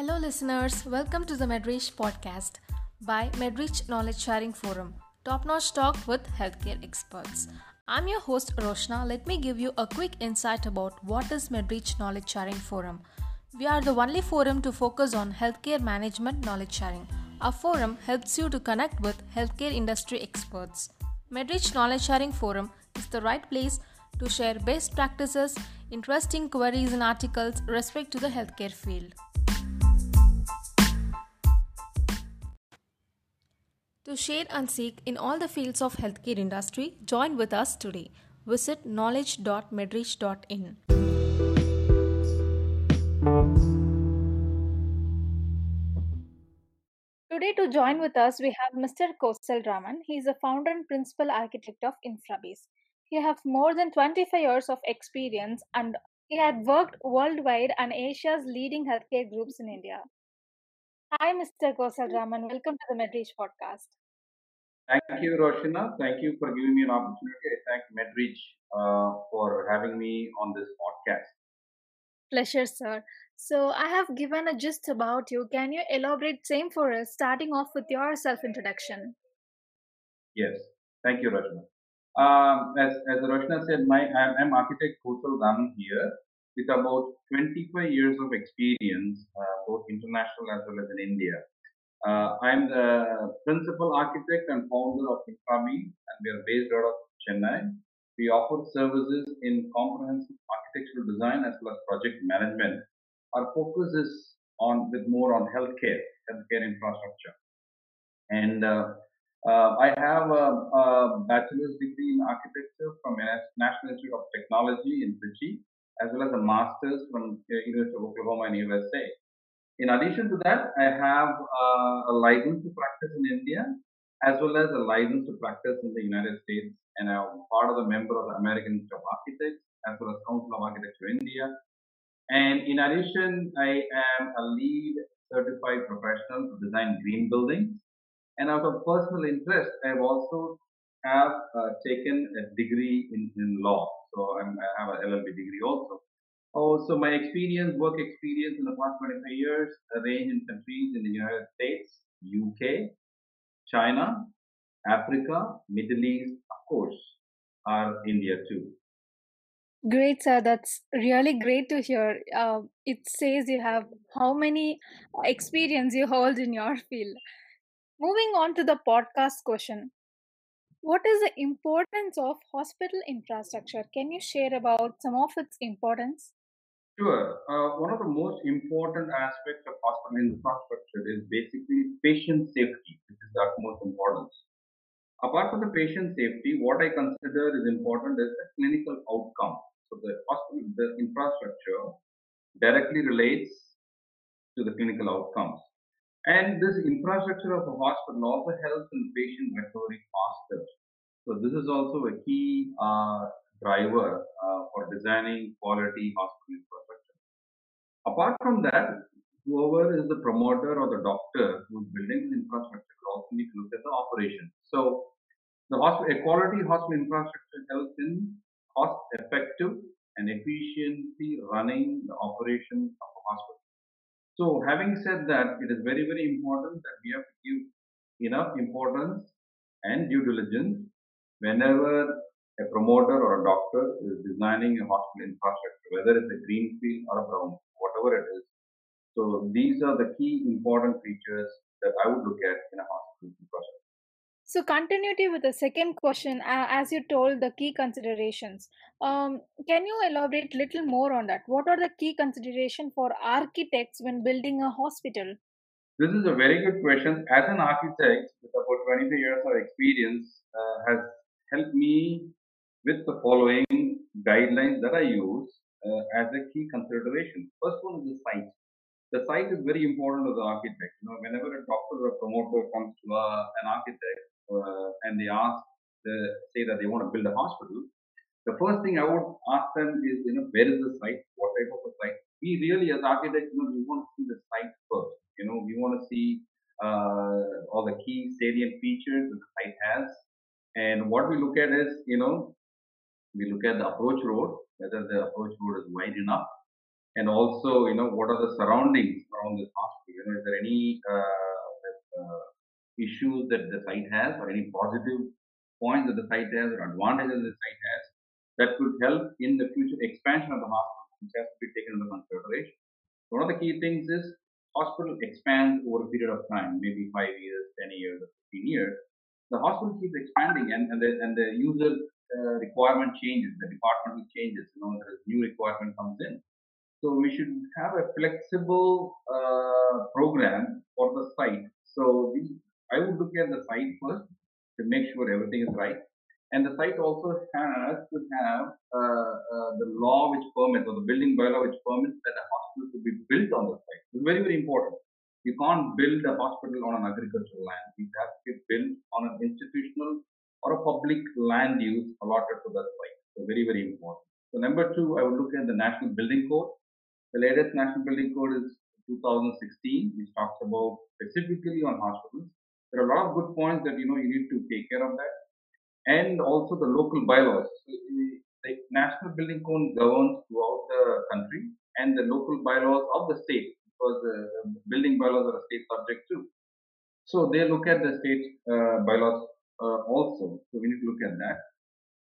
Hello, listeners. Welcome to the MedReach podcast by MedReach Knowledge Sharing Forum, top notch talk with healthcare experts. I'm your host, Roshna. Let me give you a quick insight about what is MedReach Knowledge Sharing Forum. We are the only forum to focus on healthcare management knowledge sharing. Our forum helps you to connect with healthcare industry experts. MedReach Knowledge Sharing Forum is the right place to share best practices, interesting queries, and articles respect to the healthcare field. To share and seek in all the fields of healthcare industry, join with us today. Visit knowledge.medreach.in. Today to join with us we have Mr. Kosal Raman. He is the founder and principal architect of Infrabase. He has more than 25 years of experience and he had worked worldwide and Asia's leading healthcare groups in India. Hi, Mr. Kosal Raman. Welcome to the MedReach podcast. Thank you, Roshina. Thank you for giving me an opportunity. I thank MedReach uh, for having me on this podcast. Pleasure, sir. So, I have given a gist about you. Can you elaborate same for us, starting off with your self introduction? Yes. Thank you, Roshina. Um, as, as Roshina said, my I'm, architect Kosal Raman here with about 25 years of experience, uh, both international as well as in India. Uh, I'm the principal architect and founder of Infrabase, and we are based out of Chennai. We offer services in comprehensive architectural design as well as project management. Our focus is on with more on healthcare, healthcare infrastructure, and uh, uh, I have a, a, bachelor's degree in architecture from National Institute of Technology in Trichy, as well as a master's from University of Oklahoma in USA. In addition to that, I have uh, a license to practice in India as well as a license to practice in the United States. And I'm part of the member of the American Institute of Architects as well as Council of Architecture India. And in addition, I am a LEED certified professional to design green buildings. And out of personal interest, I've also have uh, taken a degree in, in law. So I'm, I have an LLB degree also. Oh, so my experience, work experience in the past 25 years range in countries in the United States, UK, China, Africa, Middle East, of course, are India too. Great, sir. That's really great to hear. Uh, it says you have how many experience you hold in your field. Moving on to the podcast question. What is the importance of hospital infrastructure? Can you share about some of its importance? Sure. Uh, one of the most important aspects of hospital infrastructure is basically patient safety, which is the utmost importance. Apart from the patient safety, what I consider is important is the clinical outcome. So the hospital, the infrastructure directly relates to the clinical outcomes. And this infrastructure of a hospital also helps in patient recovery faster. So this is also a key uh, driver uh, for designing quality hospital infrastructure. Apart from that, whoever is the promoter or the doctor who's building the infrastructure will also need to look at the operation. So the hospital, a quality hospital infrastructure helps in cost effective and efficiency running the operation of a hospital. So having said that, it is very, very important that we have to give enough importance and due diligence whenever promoter or a doctor is designing a hospital infrastructure, whether it's a greenfield or a brownfield whatever it is. So these are the key important features that I would look at in a hospital infrastructure. So continuity with the second question, uh, as you told the key considerations. Um, can you elaborate little more on that? What are the key consideration for architects when building a hospital? This is a very good question. As an architect with about 23 years of experience, uh, has helped me with the following guidelines that I use uh, as a key consideration. First one is the site. The site is very important to the architect. You know, whenever a doctor or a promoter comes to uh, an architect uh, and they ask, the, say that they want to build a hospital, the first thing I would ask them is, you know, where is the site? What type of a site? We really, as architects, you know, we want to see the site first. You know, we want to see uh, all the key salient features that the site has. And what we look at is, you know, we look at the approach road, whether the approach road is wide enough and also, you know, what are the surroundings around this hospital? You know, is there any uh, uh, issues that the site has, or any positive points that the site has, or advantages the site has, that could help in the future expansion of the hospital, which has to be taken into consideration. One of the key things is hospital expands over a period of time, maybe five years, ten years, or fifteen years. The hospital keeps expanding, and, and the and the user requirement changes, the departmental changes. You know, there is new requirement comes in. So we should have a flexible uh, program for the site. So we, I would look at the site first to make sure everything is right. And the site also has to have uh, uh, the law which permits, or the building bylaw which permits that a hospital to be built on the site. It's very, very important. You can't build a hospital on an agricultural land. It has to be built on an institutional or a public land use allotted to that site. So very, very important. So number two, I would look at the National Building Code. The latest National Building Code is 2016, which talks about specifically on hospitals. There are a lot of good points that you know you need to take care of that, and also the local bylaws. So, the National Building Code governs throughout the country, and the local bylaws of the state, because the building bylaws are a state subject too. So they look at the state uh, bylaws also. So we need to look at that.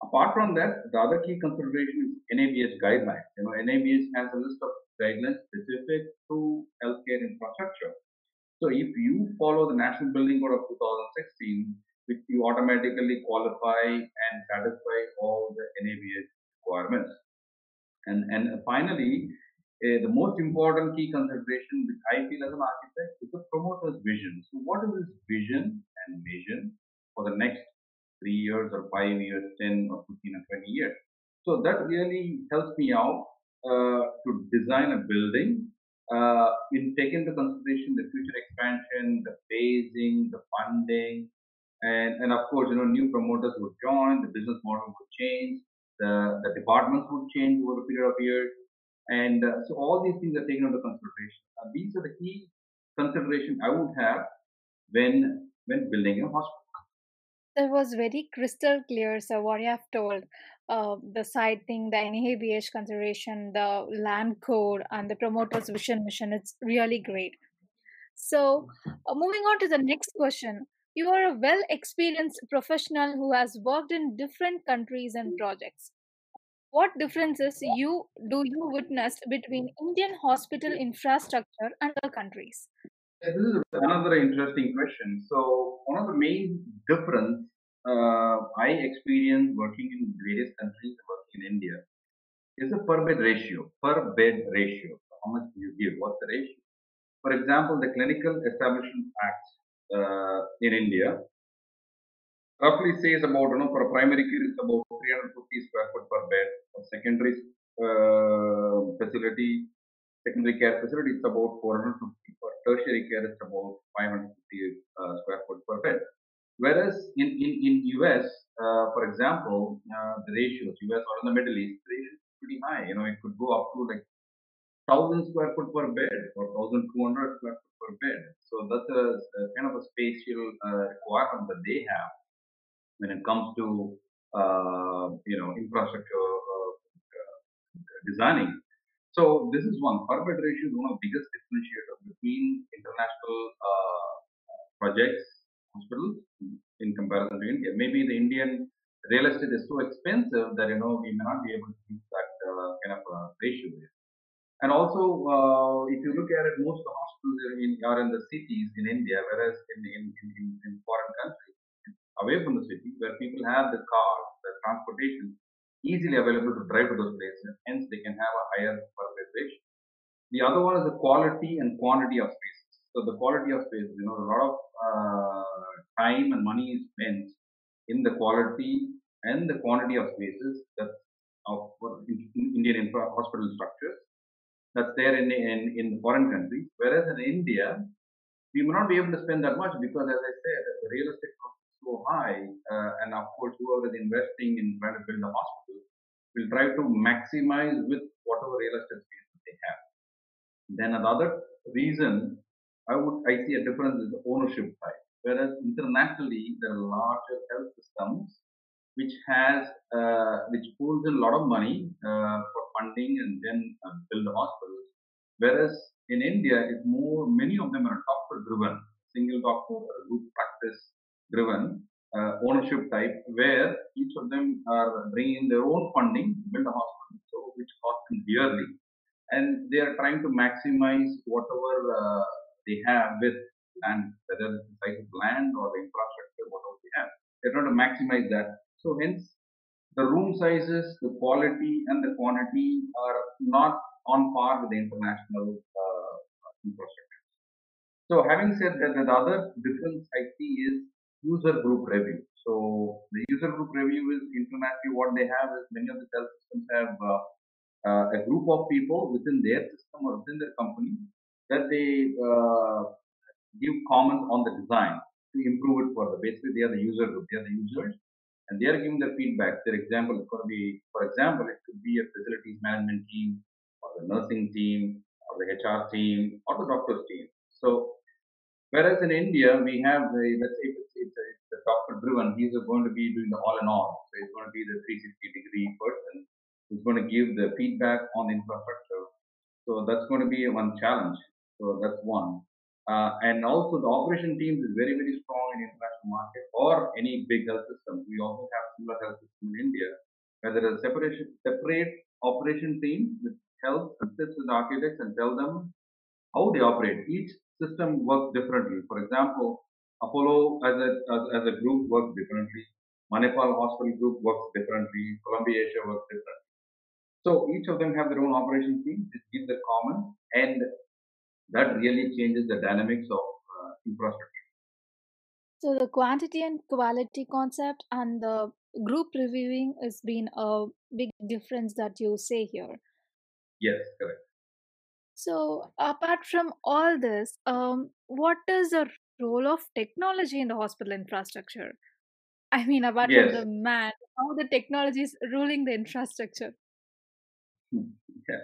Apart from that, the other key consideration is NABH guidelines. You know, NABH has a list of guidelines specific to healthcare infrastructure. So if you follow the National Building Code of 2016, which you automatically qualify and satisfy all the NABH requirements. And, and finally, uh, the most important key consideration which I feel as an architect is the promoter's vision. So what is his vision and vision for the next three years or five years, 10 or 15 or 20 years. So that really helps me out uh, to design a building uh, in take into consideration the future expansion, the phasing, the funding, and, and of course, you know, new promoters would join, the business model would change, the, the departments would change over a period of years. And uh, so all these things are taken into consideration. Uh, these are the key consideration I would have when when building a hospital. That was very crystal clear, sir, what you have told. Uh, the side thing, the NABH consideration, the land code, and the promoter's vision mission. It's really great. So, uh, moving on to the next question. You are a well experienced professional who has worked in different countries and projects. What differences you do you witness between Indian hospital infrastructure and other countries? This is another interesting question. So one of the main difference uh, I experienced working in various countries, working in India, is the per bed ratio. Per bed ratio. How much do you give? What's the ratio? For example, the Clinical Establishment Act uh, in India roughly says about, you know, for a primary care, it's about 350 square foot per bed. For secondary uh, facility, secondary care facility, it's about 450. For tertiary care, it's about 550 uh, square foot per bed. Whereas in, in, in US, uh, for example, uh, the ratios, US or in the Middle East, the ratio is pretty high. You know, it could go up to like 1000 square foot per bed or 1200 square foot per bed. So that's a, a kind of a spatial uh, requirement that they have when it comes to, uh, you know, infrastructure uh, designing. So this is one. Per ratio is one of the biggest differentiators between international uh, projects, hospitals, in comparison to India. Maybe the Indian real estate is so expensive that you know we may not be able to keep that uh, kind of uh, ratio there. And also, uh, if you look at it, most of the hospitals are in, are in the cities in India, whereas in, in, in, in foreign countries, away from the city, where people have the cars, the transportation, easily available to drive to those places, hence they can have a higher per bed. The other one is the quality and quantity of spaces. So the quality of spaces, you know, a lot of uh, time and money is spent in the quality and the quantity of spaces that's of Indian infra hospital structures that's there in, in, in foreign countries. Whereas in India, we may not be able to spend that much because, as I said, the real estate cost so high, uh, and of course, whoever is investing in trying to build a hospital will try to maximize with whatever real estate space that they have. Then another reason I would I see a difference is the ownership side. Whereas internationally there are larger health systems which has uh, which pulls in a lot of money uh, for funding and then uh, build hospitals. Whereas in India, it's more many of them are doctor driven, single doctor or group practice driven uh, ownership type, where each of them are bringing their own funding to build a hospital, so which costs dearly, and they are trying to maximize whatever uh, they have with land, whether it's the size of land or the infrastructure, whatever they have. They're trying to maximize that. So hence, the room sizes, the quality, and the quantity are not on par with the international uh, infrastructure. So having said that, the other difference I see is user group review. So the user group review is internationally what they have is many of the health systems have uh, uh, a group of people within their system or within their company that they uh, give comments on the design to improve it further. Basically, they are the user group, they are the users, and they are giving their feedback. Their example is going to be, for example, it could be a facilities management team, or the nursing team, or the HR team, or the doctor's team. So, whereas in India, we have the, let's say it's, it's, it's a doctor driven, he's going to be doing the all in all. So, he's going to be the 360 degree person who's going to give the feedback on the infrastructure. So, that's going to be one challenge. So, that's one. Uh, and also the operation teams is very, very strong in international market or any big health system. We also have similar health system in India where there is a separation, separate operation team which helps assist with architects and tell them how they operate. Each system works differently. For example, Apollo as a, as, as a group works differently. Manipal Hospital Group works differently. Columbia Asia works differently. So each of them have their own operation team which give the common and that really changes the dynamics of uh, infrastructure. So the quantity and quality concept and the group reviewing has been a big difference that you say here. Yes, correct. So apart from all this, um, what is the role of technology in the hospital infrastructure? I mean, apart from the man, how the technology is ruling the infrastructure. Hmm. Yeah.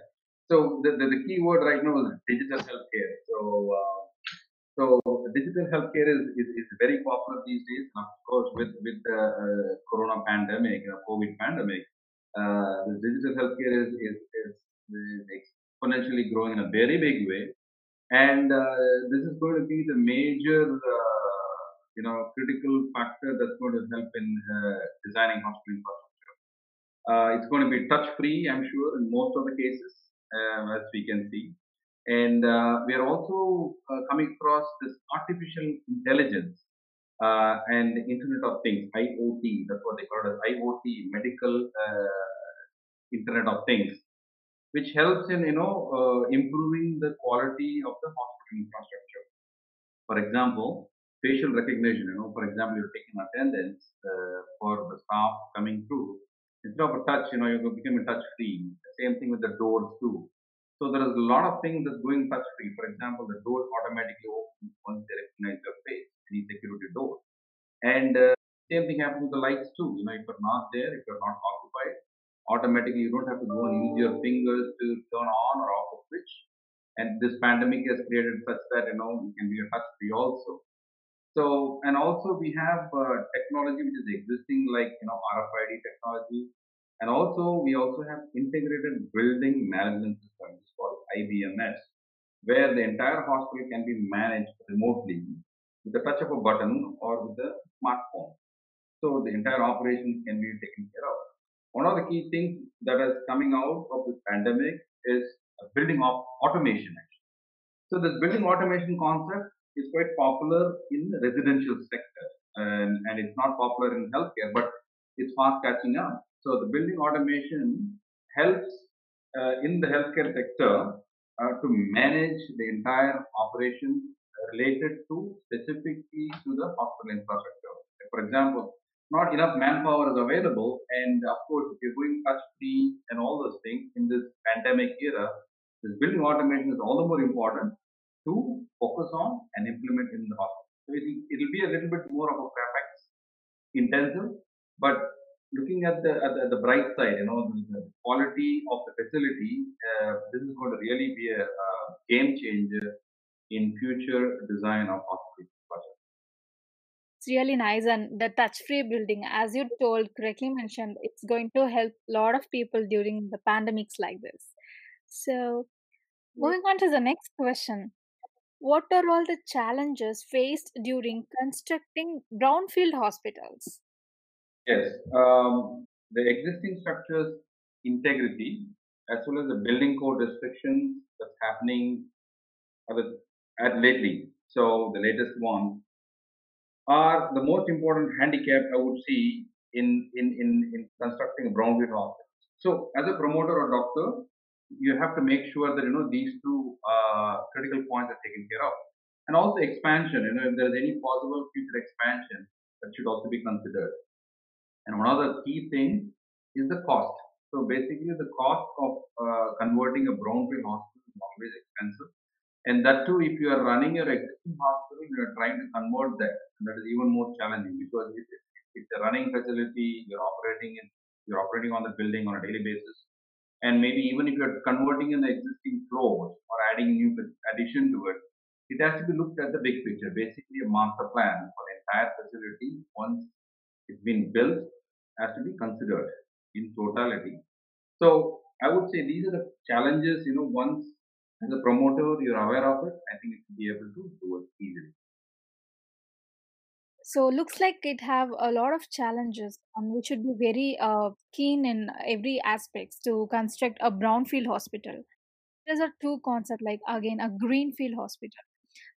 So the, the, the key word right now is digital healthcare. So uh, so digital healthcare is, is, is very popular these days. And of course, with with the uh, Corona pandemic, uh, COVID pandemic, uh, the digital healthcare is, is, is, is exponentially growing in a very big way. And uh, this is going to be the major, uh, you know, critical factor that's going to help in uh, designing hospital infrastructure. Uh, it's going to be touch free, I'm sure, in most of the cases, um, as we can see. And uh, we are also uh, coming across this artificial intelligence and Internet of Things, IoT, that's what they call it IoT, medical Internet of Things, which helps in, you know, uh, improving the quality of the hospital infrastructure. For example, facial recognition, you know, for example, you're taking attendance uh, for the staff coming through. Instead of a touch, you know, you become a touch free. Same thing with the doors too. So there is a lot of things that's going touch free. For example, the door automatically opens once they recognize your face, any security door. And uh, same thing happens with the lights too. You know, if you're not there, if you're not occupied, automatically you don't have to go and use your fingers to turn on or off a switch. And this pandemic has created such that you know you can be a touch free also. So and also we have uh, technology which is existing like you know RFID technology, and also we also have integrated building management system, it's called IBMS, where the entire hospital can be managed remotely with the touch of a button or with a smartphone. So the entire operations can be taken care of. One of the key things that is coming out of this pandemic is building of automation. So this building automation concept is quite popular in the residential sector, and, and it's not popular in healthcare, but it's fast catching up. So the building automation helps uh, in the healthcare sector uh, to manage the entire operation related to specifically to the hospital infrastructure. For example, not enough manpower is available, and of course, if you're doing touch free and all those things in this pandemic era, this building automation is all the more important to focus on and implement in the hospital. So it'll, be a little bit more of a capex intensive, but looking at the, at the, at the bright side, you know, the, quality of the facility, uh, this is going to really be a, a game changer in future design of hospital projects. It's really nice and the touch-free building, as you told correctly mentioned, it's going to help a lot of people during the pandemics like this. So moving on to the next question. What are all the challenges faced during constructing brownfield hospitals? Yes, um, the existing structures integrity as well as the building code restrictions that's happening at lately. So the latest one are the most important handicap I would see in in in, in constructing a brownfield hospital. So as a promoter or doctor, you have to make sure that you know these two uh, critical points are taken care of, and also expansion. You know if there is any possible future expansion, that should also be considered. And one of the key things is the cost. So basically, the cost of uh, converting a brownfield hospital is always expensive. And that too, if you are running your existing hospital, you are trying to convert that, and that is even more challenging because it, it's a running facility. You're operating in, you're operating on the building on a daily basis, and maybe even if you're converting in the existing floors or adding new addition to it, it has to be looked at the big picture. Basically, a master plan for the entire facility once it's been built has to be considered in totality. So I would say these are the challenges. You know, once as a promoter, you're aware of it, I think you should be able to do it easily. So looks like it have a lot of challenges, and we should be very uh, keen in every aspects to construct a brownfield hospital. There's a two concept like again a greenfield hospital.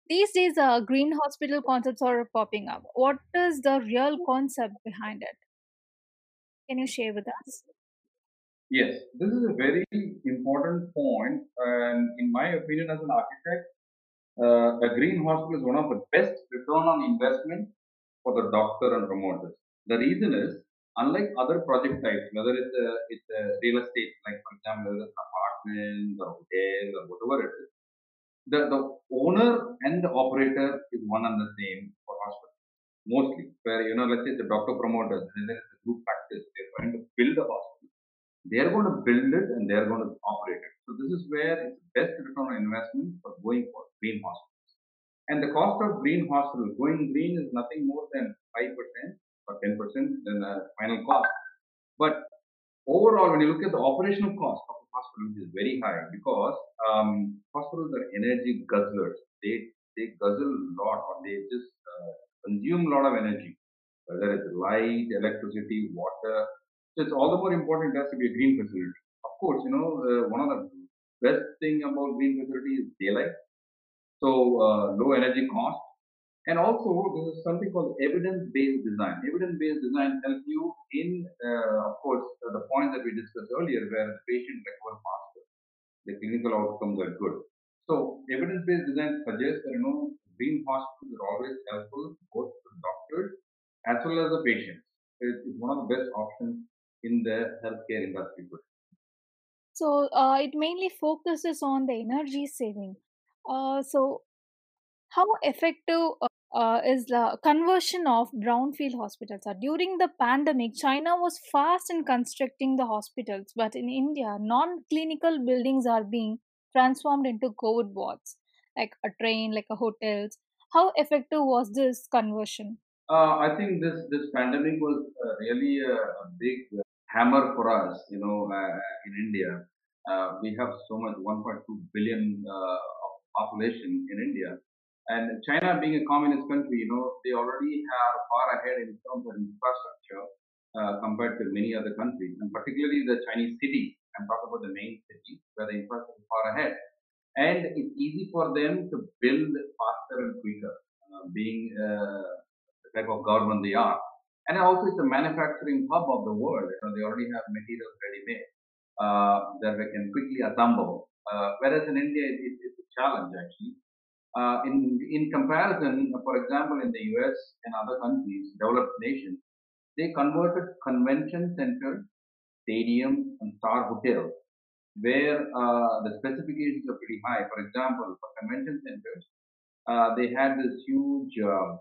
These days, uh, green hospital concepts are popping up. What is the real concept behind it? Can you share with us? Yes, this is a very important point, and in my opinion, as an architect, uh, a green hospital is one of the best return on investment for the doctor and promoters. The reason is, unlike other project types, whether it's a, it's a real estate, like for example, whether it's an apartment or hotel or whatever it is, the, the owner and the operator is one and the same for hospital. Mostly, where you know, let's say the doctor promoters and then it's a group practice, they're trying to build a hospital they're going to build it and they're going to operate it. So this is where it's best return on investment for going for green hospitals. And the cost of green hospitals, going green is nothing more than 5% or 10% than the final cost. But overall, when you look at the operational cost of a hospital, is very high because um, hospitals are energy guzzlers. They they guzzle a lot or they just uh, consume a lot of energy, whether it's light, electricity, water, so it's all the more important it has to be a green facility. Of course, you know, uh, one of the best thing about green facility is daylight. So uh, low energy cost. And also, this is something called evidence-based design. Evidence-based design helps you in, uh, of course, uh, the point that we discussed earlier, where the patient recover faster, the clinical outcomes are good. So, evidence-based design suggests that you know green hospitals are always helpful both to the doctors as well as the patients. It's one of the best options in the healthcare industry So uh, it mainly focuses on the energy saving. Uh, so how effective uh, uh, is the conversion of brownfield hospitals? Uh, during the pandemic, China was fast in constructing the hospitals, but in India, non-clinical buildings are being transformed into COVID wards, like a train, like a hotels. How effective was this conversion? Uh, I think this this pandemic was uh, really a, a big hammer for us, you know, uh, in India. Uh, we have so much 1.2 billion uh, population in India. And China being a communist country, you know, they already are far ahead in terms of infrastructure uh, compared to many other countries, and particularly the Chinese cities. I'm talking about the main cities where the infrastructure is far ahead. And it's easy for them to build faster and quicker, uh, being uh, the type of government they are. And also, it's a manufacturing hub of the world. You know, they already have materials ready made uh, that they can quickly assemble. Uh, whereas in India, it, it's a challenge actually. Uh, in in comparison, for example, in the US and other countries, developed nations, they converted convention centers, stadiums, and star hotels where uh, the specifications are pretty high. For example, for convention centers, uh, they had this huge uh,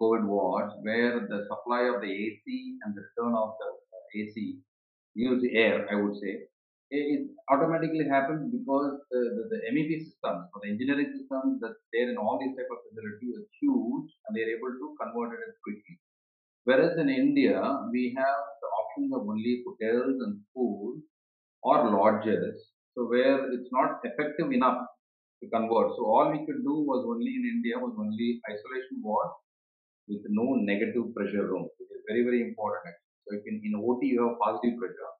COVID wards where the supply of the AC and the return of the uh, AC used air, I would say, it automatically happens because the, the, the MEP systems or the engineering systems that there in all these type of facilities are huge and they are able to convert it quickly. Whereas in India, we have the options of only hotels and schools or lodges, so where it's not effective enough to convert. So all we could do was only in India was only isolation ward with no negative pressure room, which is very very important. So if in, in OT you have positive pressure,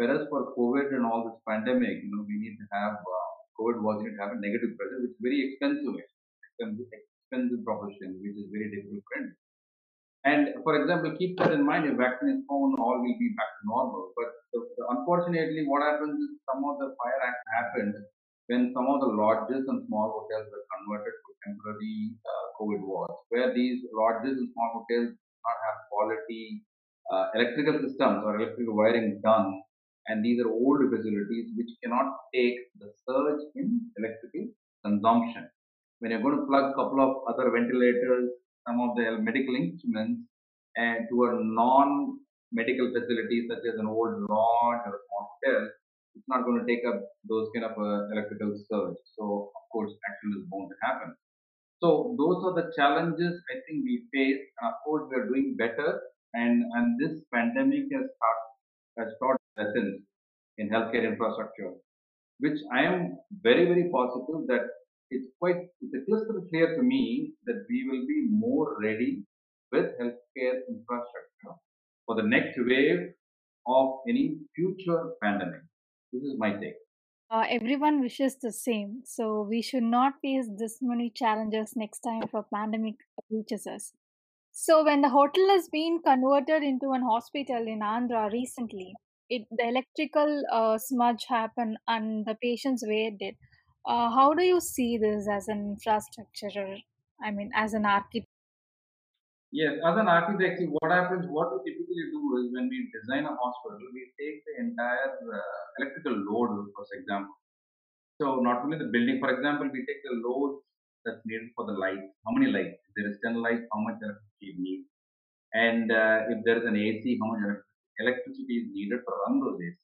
Whereas for COVID and all this pandemic, you know, we need to have uh, COVID was need to have a negative pressure, which is very expensive, expensive, expensive profession, which is very difficult And for example, keep that in mind. If vaccine is found, all will be back to normal. But the, the, unfortunately, what happens is some of the fire act happened when some of the lodges and small hotels were converted to temporary uh, COVID wards, where these lodges and small hotels do not have quality uh, electrical systems or electrical wiring done and these are old facilities which cannot take the surge in electrical consumption. When you're going to plug a couple of other ventilators, some of the medical instruments, and to a non-medical facility such as an old lodge or a small hotel, it's not going to take up those kind of uh, electrical surge. So of course, action is bound to happen. So those are the challenges I think we face, and of course we are doing better. And and this pandemic has taught has taught lessons in healthcare infrastructure, which I am very, very positive that it's quite, it's crystal clear to me that we will be more ready with healthcare infrastructure for the next wave of any future pandemic. This is my take. Uh, everyone wishes the same, so we should not face this many challenges next time if a pandemic reaches us. So, when the hotel has been converted into an hospital in Andhra recently, it the electrical uh, smudge happened and the patients were dead. Uh, how do you see this as an infrastructure? I mean, as an architect? Yes, as an architect, what happens, what we typically do is when we design a hospital, we take the entire uh, electrical load, for example. So not only the building, for example, we take the load that's needed for the lights. How many lights? If there is 10 lights, how much electricity you need? And uh, if there is an AC, how much electricity is needed for run those AC.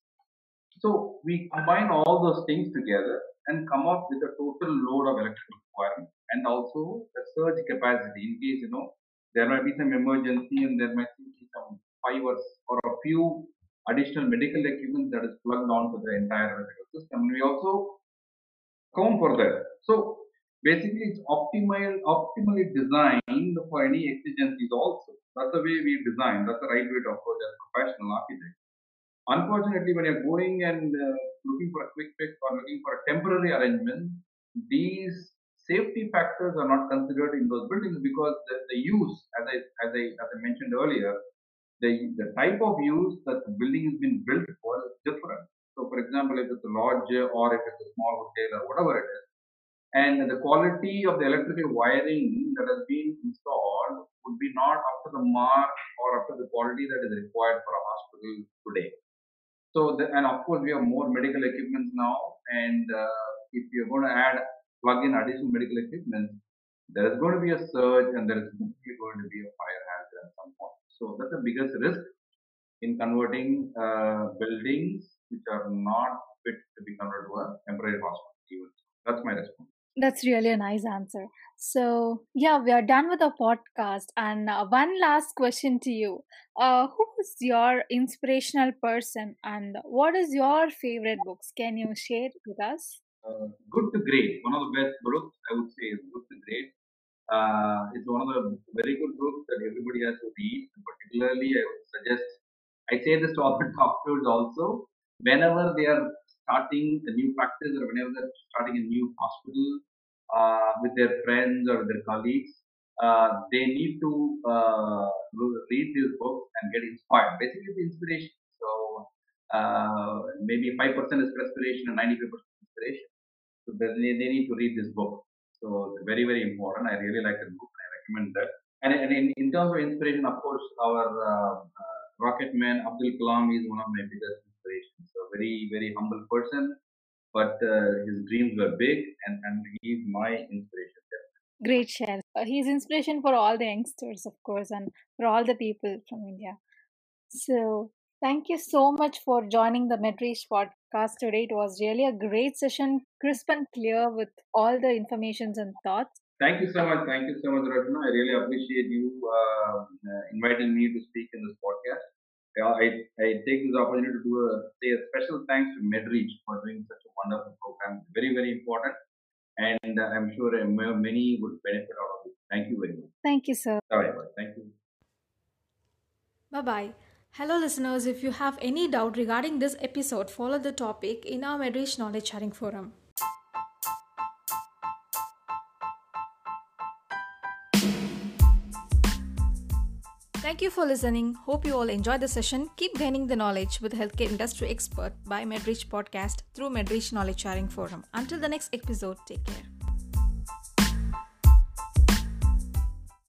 So we combine all those things together and come up with a total load of electrical requirement and also the surge capacity in case you know there might be some emergency and there might be some fibers or a few additional medical equipment that is plugged on to the entire electrical system. And we also account for that. So basically it's optimal, optimally designed for any exigencies also. That's the way we design. That's the right way to approach as professional architect. Unfortunately, when you're going and uh, looking for a quick fix or looking for a temporary arrangement, these safety factors are not considered in those buildings because the, the use, as I, as I as I mentioned earlier, the, the type of use that the building has been built for is different. So, for example, if it's a lodge or if it's a small hotel or whatever it is, and the quality of the electrical wiring that has been installed would be not up to the mark or up to the quality that is required for a hospital today. So, the, and of course, we have more medical equipment now, and uh, if you're going to add plug in additional medical equipment, there is going to be a surge and there is going to be a fire hazard at some point. So, that's the biggest risk in converting uh, buildings which are not fit to be converted to a temporary hospital. That's my response. That's really a nice answer. So, yeah, we are done with our podcast. And uh, one last question to you uh, Who is your inspirational person and what is your favorite books? Can you share with us? Uh, good to Great. One of the best books, I would say, is Good to Great. Uh, it's one of the very good books that everybody has to read. Particularly, I would suggest, I say this to all the doctors also, whenever they are starting a new practice or whenever they're starting a new hospital uh, with their friends or their colleagues, uh, they need to uh, read these books and get inspired. Basically, the inspiration. So uh, maybe 5% is perspiration and 95% inspiration. So they, they need to read this book. So very, very important. I really like the book. I recommend that. And, and in, in terms of inspiration, of course, our uh, uh, rocket man Abdul Kalam is one of my biggest inspirations. So very, very humble person, but uh, his dreams were big, and, and he's my inspiration. Great share. Uh, he's inspiration for all the youngsters, of course, and for all the people from India. So Thank you so much for joining the MedReach podcast today. It was really a great session, crisp and clear with all the informations and thoughts. Thank you so much. Thank you so much, Rachna. I really appreciate you uh, uh, inviting me to speak in this podcast. I, I take this opportunity to do a, say a special thanks to MedReach for doing such a wonderful program. Very, very important. And I'm sure many would benefit out of it. Thank you very much. Thank you, sir. All right. Thank you. Bye bye. Hello, listeners. If you have any doubt regarding this episode, follow the topic in our MedReach Knowledge Sharing Forum. Thank you for listening. Hope you all enjoyed the session. Keep gaining the knowledge with healthcare industry expert by MedReach podcast through MedReach Knowledge Sharing Forum. Until the next episode, take care.